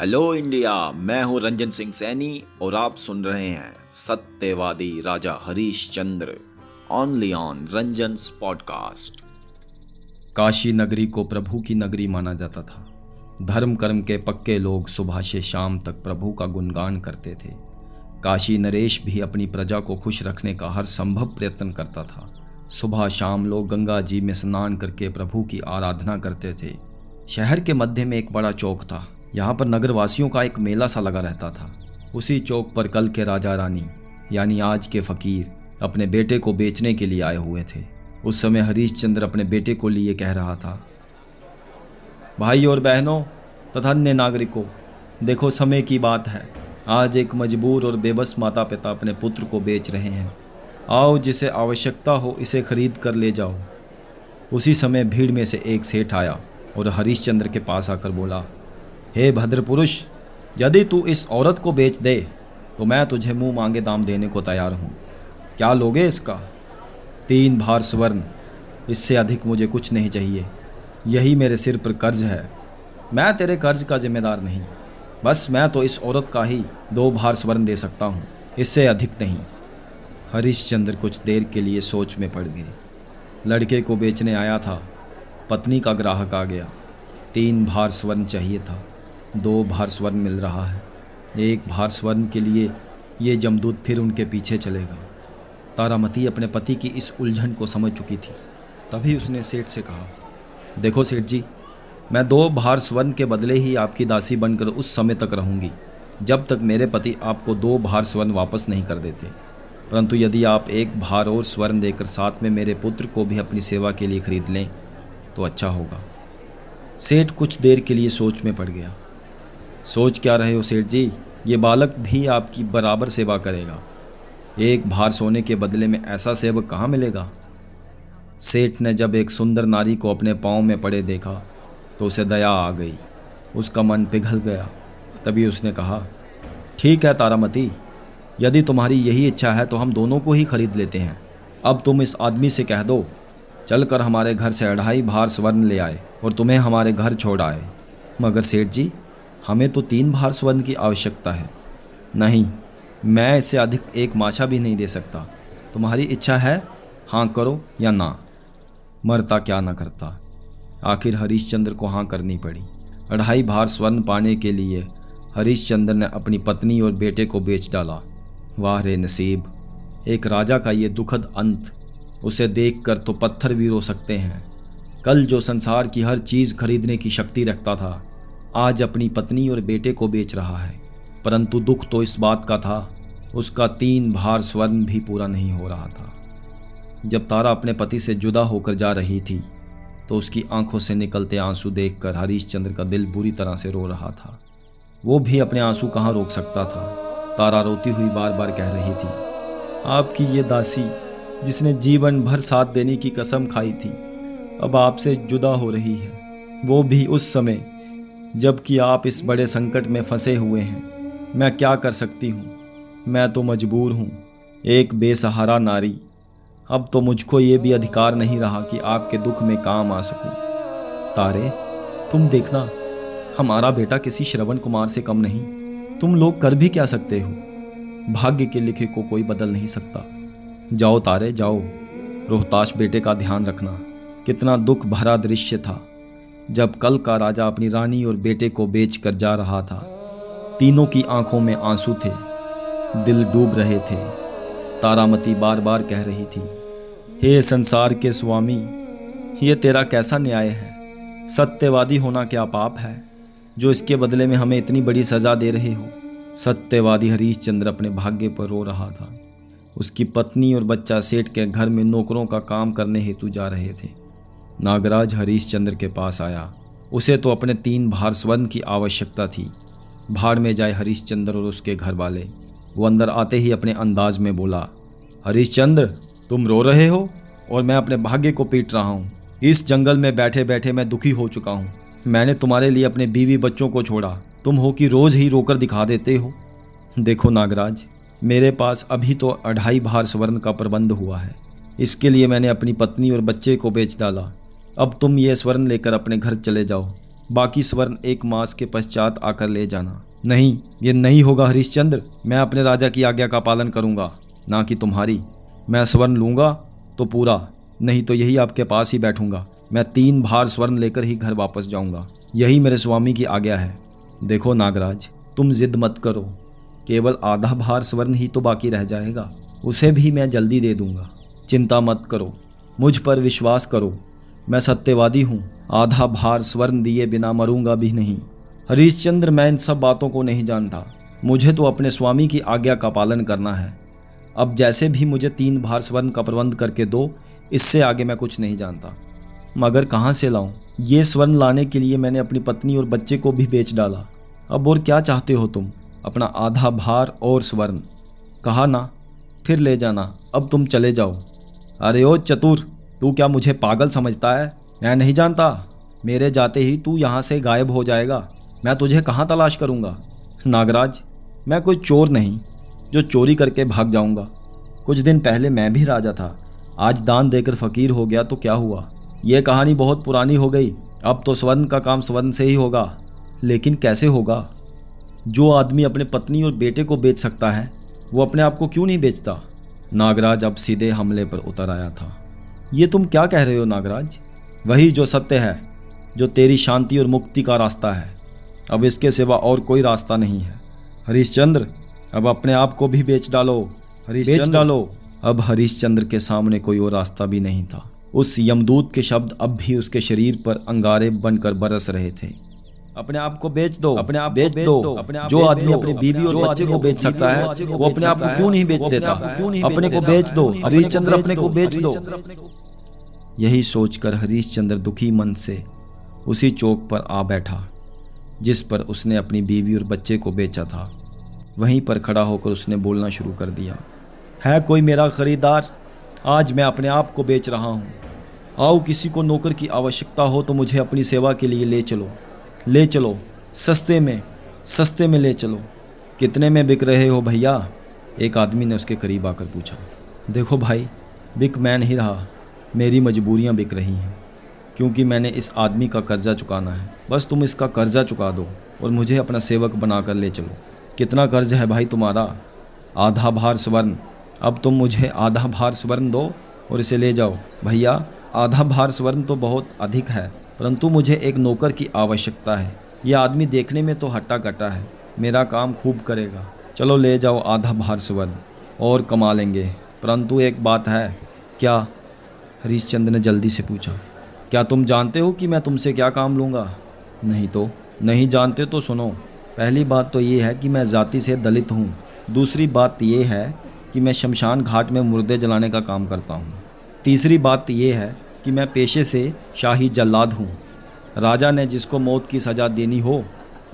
Hello India मैं हूँ रंजन सिंह सैनी और आप सुन रहे हैं सत्यवादी राजा Harish Chandra only on Ranjan podcast Kashi नगरी को प्रभु की नगरी माना जाता था। धर्म कर्म के पक्के लोग सुबह से शाम तक प्रभु का गुणगान करते थे। काशी नरेश भी अपनी प्रजा को खुश रखने का हर संभव प्रयत्न करता था। सुबह शाम लोग गंगा जी में स्नान करके प्रभु की आराधना करते थे। शहर के मध्य में एक बड़ा चौक था। यहाँ पर नगरवासियों का एक मेला सा लगा रहता था। उसी चौक पर कल के राजा रानी, यानी आज के फकीर, अपने बेटे को बेचने के लिए आए हुए थे। उस समय हरीश चंद्र अपने बेटे को लिए कह रहा था, भाई और बहनों, तथा अन्य नागरिकों, देखो समय की बात है। आज एक मजबूर और बेबस माता पिता अपने पुत्र को बेच रहे हैं। आओ जिसे आवश्यकता हो, इसे खरीद कर ले जाओ। उसी समय भीड़ में से एक सेठ आया और हरीश चंद्र के पास आकर बोला हे भद्र पुरुष यदि तू इस औरत को बेच दे तो मैं तुझे मुँह मांगे दाम देने को तैयार हूँ। क्या लोगे इसका? तीन भार स्वर्ण, इससे अधिक मुझे कुछ नहीं चाहिए। यही मेरे सिर पर कर्ज है। मैं तेरे कर्ज का जिम्मेदार नहीं। बस मैं तो इस औरत का ही दो भार स्वर्ण दे सकता हूँ, इससे अधिक नहीं। हरिश्चंद्र कुछ देर के लिए सोच में पड़ गए। लड़के को बेचने आया था, पत्नी का ग्राहक आ गया। तीन भार स्वर्ण चाहिए था। दो भार स्वर्ण मिल रहा है। एक भार स्वर्ण के लिए ये जमदूत फिर उनके पीछे चलेगा। तारामती अपने पति की इस उलझन को समझ चुकी थी। तभी उसने सेठ से कहा, देखो सेठ जी, मैं दो भार स्वर्ण के बदले ही आपकी दासी बनकर उस समय तक रहूँगी, जब तक मेरे पति आपको दो भार स्वर्ण वापस नहीं कर देते। परंतु यदि आप एक भार और स्वर्ण देकर साथ में मेरे पुत्र को भी अपनी सेवा के लिए खरीद लें तो अच्छा होगा। सेठ कुछ देर के लिए सोच में पड़ गया। सोच क्या रहे हो सेठ जी? ये बालक भी आपकी बराबर सेवा करेगा। एक भार सोने के बदले में ऐसा सेवक कहाँ मिलेगा? सेठ ने जब एक सुंदर नारी को अपने पाँव में पड़े देखा तो उसे दया आ गई। उसका मन पिघल गया। तभी उसने कहा, ठीक है तारामती, यदि तुम्हारी यही इच्छा है तो हम दोनों को ही खरीद लेते हैं। अब तुम इस आदमी से कह दो, चलकर हमारे घर से अढ़ाई भार स्वर्ण ले आए और तुम्हें हमारे घर छोड़ आए। मगर सेठ जी हमें तो तीन भार स्वर्ण की आवश्यकता है। नहीं, मैं इससे अधिक एक माछा भी नहीं दे सकता। तुम्हारी इच्छा है हाँ करो या ना। मरता क्या ना करता। आखिर हरीशचंद्र को हाँ करनी पड़ी। अढ़ाई भार स्वर्ण पाने के लिए हरीशचंद्र ने अपनी पत्नी और बेटे को बेच डाला। वाह रे नसीब, एक राजा का ये दुखद अंत। उसे देखकर तो पत्थर भी रो सकते हैं। कल जो संसार की हर चीज़ खरीदने की शक्ति रखता था आज अपनी पत्नी और बेटे को बेच रहा है। परंतु दुख तो इस बात का था, उसका तीन भार स्वर्ण भी पूरा नहीं हो रहा था। जब तारा अपने पति से जुदा होकर जा रही थी तो उसकी आँखों से निकलते आँसू देखकर हरीश चंद्र का दिल बुरी तरह से रो रहा था। वो भी अपने आँसू कहाँ रोक सकता था? तारा रोती हुई बार बार कह रही थी, आपकी ये दासी, जिसने जीवन भर साथ देने की कसम खाई थी, अब आपसे जुदा हो रही है, वो भी उस समय जबकि आप इस बड़े संकट में फंसे हुए हैं। मैं क्या कर सकती हूँ? मैं तो मजबूर हूँ, एक बेसहारा नारी। अब तो मुझको ये भी अधिकार नहीं रहा कि आपके दुख में काम आ सकूँ। तारे, तुम देखना, हमारा बेटा किसी श्रवण कुमार से कम नहीं। तुम लोग कर भी क्या सकते हो? भाग्य के लिखे को कोई बदल नहीं सकता। जाओ तारे, जाओ। रोहताश बेटे का ध्यान रखना। कितना दुख भरा दृश्य था। जब कल का राजा अपनी रानी और बेटे को बेच कर जा रहा था, तीनों की आँखों में आँसू थे, दिल डूब रहे थे। तारामती बार बार कह रही थी, हे संसार के स्वामी, ये तेरा कैसा न्याय है? सत्यवादी होना क्या पाप है, जो इसके बदले में हमें इतनी बड़ी सजा दे रहे हो? सत्यवादी हरीश चंद्र अपने भाग्य पर रो रहा था। उसकी पत्नी और बच्चा सेठ के घर में नौकरों का काम करने हेतु जा रहे थे। नागराज हरीश चंद्र के पास आया। उसे तो अपने तीन भार स्वर्ण की आवश्यकता थी। भाड़ में जाए हरीश चंद्र और उसके घर वाले वो अंदर आते ही अपने अंदाज में बोला हरीश चंद्र तुम रो रहे हो? और मैं अपने भाग्य को पीट रहा हूँ। इस जंगल में बैठे बैठे मैं दुखी हो चुका हूँ। मैंने तुम्हारे लिए अपने बीवी बच्चों को छोड़ा। तुम हो कि रोज ही रोकर दिखा देते हो? देखो नागराज, मेरे पास अभी तो अढ़ाई भार स्वर्ण का प्रबंध हुआ है। इसके लिए मैंने अपनी पत्नी और बच्चे को बेच डाला। अब तुम ये स्वर्ण लेकर अपने घर चले जाओ। बाकी स्वर्ण एक मास के पश्चात आकर ले जाना। नहीं, ये नहीं होगा हरिश्चंद्र। मैं अपने राजा की आज्ञा का पालन करूँगा, ना कि तुम्हारी। मैं स्वर्ण लूँगा तो पूरा, नहीं तो यही आपके पास ही बैठूँगा। मैं तीन भार स्वर्ण लेकर ही घर वापस जाऊँगा। यही मेरे स्वामी की आज्ञा है। देखो नागराज, तुम जिद मत करो। केवल आधा भार स्वर्ण ही तो बाकी रह जाएगा। उसे भी मैं जल्दी दे दूँगा। चिंता मत करो। मुझ पर विश्वास करो। मैं सत्यवादी हूँ। आधा भार स्वर्ण दिए बिना मरूँगा भी नहीं। हरीशचंद्र, मैं इन सब बातों को नहीं जानता। मुझे तो अपने स्वामी की आज्ञा का पालन करना है। अब जैसे भी मुझे तीन भार स्वर्ण का प्रबंध करके दो, इससे आगे मैं कुछ नहीं जानता। मगर कहाँ से लाऊं? ये स्वर्ण लाने के लिए मैंने अपनी पत्नी और बच्चे को भी बेच डाला। अब और क्या चाहते हो तुम? अपना आधा भार और स्वर्ण। कहा ना, फिर ले जाना। अब तुम चले जाओ। अरे ओ चतुर! तू क्या मुझे पागल समझता है? मैं नहीं जानता। मेरे जाते ही तू यहाँ से गायब हो जाएगा। मैं तुझे कहाँ तलाश करूँगा? नागराज, मैं कोई चोर नहीं, जो चोरी करके भाग जाऊँगा। कुछ दिन पहले मैं भी राजा था। आज दान देकर फ़कीर हो गया तो क्या हुआ? ये कहानी बहुत पुरानी हो गई। अब तो स्वर्ण का काम स्वर्ण से ही होगा। लेकिन कैसे होगा? जो आदमी अपने पत्नी और बेटे को बेच सकता है, वो अपने आप को क्यों नहीं बेचता? नागराज अब सीधे हमले पर उतर आया था। ये तुम क्या कह रहे हो नागराज? वही जो सत्य है जो तेरी शांति और मुक्ति का रास्ता है। अब इसके सिवा और कोई रास्ता नहीं है। हरीश्चंद्र अब अपने आप को भी बेच डालो। हरीश डालो। अब हरिश्चंद्र के सामने कोई और रास्ता भी नहीं था। उस यमदूत के शब्द अब भी उसके शरीर पर अंगारे बनकर बरस रहे थे। अपने आप को बेच दो अपने आप बेच दो अपने जो आदमी अपनी बीबी और बच्चे को बेच सकता है वो अपने आप को क्यों नहीं बेच देता? अपने को बेच दो हरीशचंद्र अपने को बेच दो। यही सोचकर हरीशचंद्र दुखी मन से उसी चौक पर आ बैठा जिस पर उसने अपनी बीवी और बच्चे को बेचा था। वहीं पर खड़ा होकर उसने बोलना शुरू कर दिया है कोई मेरा खरीदार? आज मैं अपने आप को बेच रहा हूँ। आओ किसी को नौकर की आवश्यकता हो तो मुझे अपनी सेवा के लिए ले चलो। ले चलो, सस्ते में सस्ते में ले चलो। कितने में बिक रहे हो भैया? एक आदमी ने उसके करीब आकर पूछा। देखो भाई बिक मैं नहीं रहा, मेरी मजबूरियाँ बिक रही हैं, क्योंकि मैंने इस आदमी का कर्जा चुकाना है। बस तुम इसका कर्जा चुका दो और मुझे अपना सेवक बनाकर ले चलो। कितना कर्ज है भाई तुम्हारा? आधा भार स्वर्ण। अब तुम मुझे आधा भार स्वर्ण दो और इसे ले जाओ। भैया, आधा भार स्वर्ण तो बहुत अधिक है। परंतु मुझे एक नौकर की आवश्यकता है। यह आदमी देखने में तो हट्टा कट्टा है। मेरा काम खूब करेगा। चलो ले जाओ आधा भार स्वर्ण, और कमा लेंगे। परंतु एक बात है, क्या हरीशचंद्र ने जल्दी से पूछा, क्या तुम जानते हो कि मैं तुमसे क्या काम लूँगा? नहीं तो। नहीं जानते तो सुनो। पहली बात तो ये है कि मैं ज़ाति से दलित हूँ। दूसरी बात ये है कि मैं शमशान घाट में मुर्दे जलाने का काम करता हूँ। तीसरी बात यह है कि मैं पेशे से शाही जल्लाद हूँ। राजा ने जिसको मौत की सज़ा देनी हो,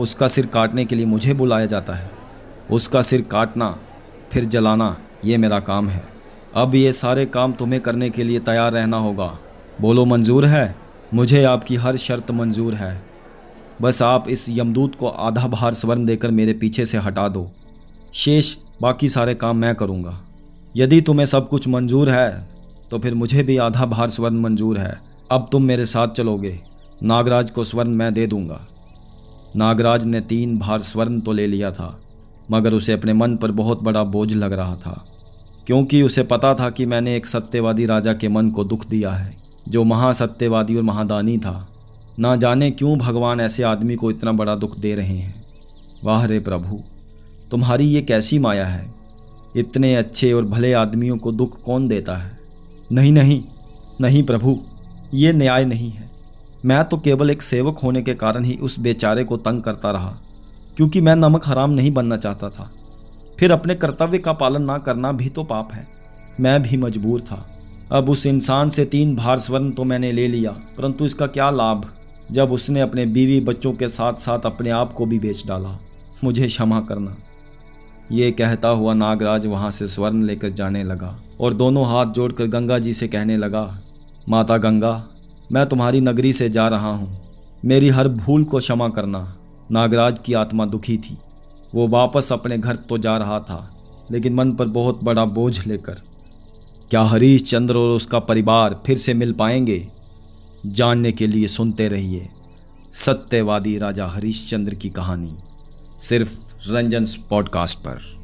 उसका सिर काटने के लिए मुझे बुलाया जाता है। उसका सिर काटना, फिर जलाना, ये मेरा काम है। अब ये सारे काम तुम्हें करने के लिए तैयार रहना होगा। बोलो, मंजूर है? मुझे आपकी हर शर्त मंजूर है। बस आप इस यमदूत को आधा भार स्वर्ण देकर मेरे पीछे से हटा दो। शेष, बाकी सारे काम मैं करूँगा। यदि तुम्हें सब कुछ मंजूर है तो फिर मुझे भी आधा भार स्वर्ण मंजूर है। अब तुम मेरे साथ चलोगे। नागराज को स्वर्ण मैं दे दूँगा। नागराज ने तीन भार स्वर्ण तो ले लिया था, मगर उसे अपने मन पर बहुत बड़ा बोझ लग रहा था, क्योंकि उसे पता था कि मैंने एक सत्यवादी राजा के मन को दुख दिया है, जो महासत्यवादी और महादानी था। ना जाने क्यों भगवान ऐसे आदमी को इतना बड़ा दुख दे रहे हैं। वाह रे प्रभु, तुम्हारी ये कैसी माया है? इतने अच्छे और भले आदमियों को दुख कौन देता है? नहीं नहीं नहीं प्रभु, ये न्याय नहीं है। मैं तो केवल एक सेवक होने के कारण ही उस बेचारे को तंग करता रहा, क्योंकि मैं नमक हराम नहीं बनना चाहता था। फिर अपने कर्तव्य का पालन ना करना भी तो पाप है। मैं भी मजबूर था। अब उस इंसान से तीन भार स्वर्ण तो मैंने ले लिया, परंतु इसका क्या लाभ, जब उसने अपने बीवी बच्चों के साथ साथ अपने आप को भी बेच डाला। मुझे क्षमा करना। ये कहता हुआ नागराज वहाँ से स्वर्ण लेकर जाने लगा और दोनों हाथ जोड़कर गंगा जी से कहने लगा, माता गंगा, मैं तुम्हारी नगरी से जा रहा हूँ। मेरी हर भूल को क्षमा करना। नागराज की आत्मा दुखी थी। वो वापस अपने घर तो जा रहा था, लेकिन मन पर बहुत बड़ा बोझ लेकर, क्या हरीश चंद्र और उसका परिवार फिर से मिल पाएँगे? जानने के लिए सुनते रहिए। सत्यवादी राजा हरीश चंद्र की कहानी। सिर्फ़ रंजन पॉडकास्ट पर।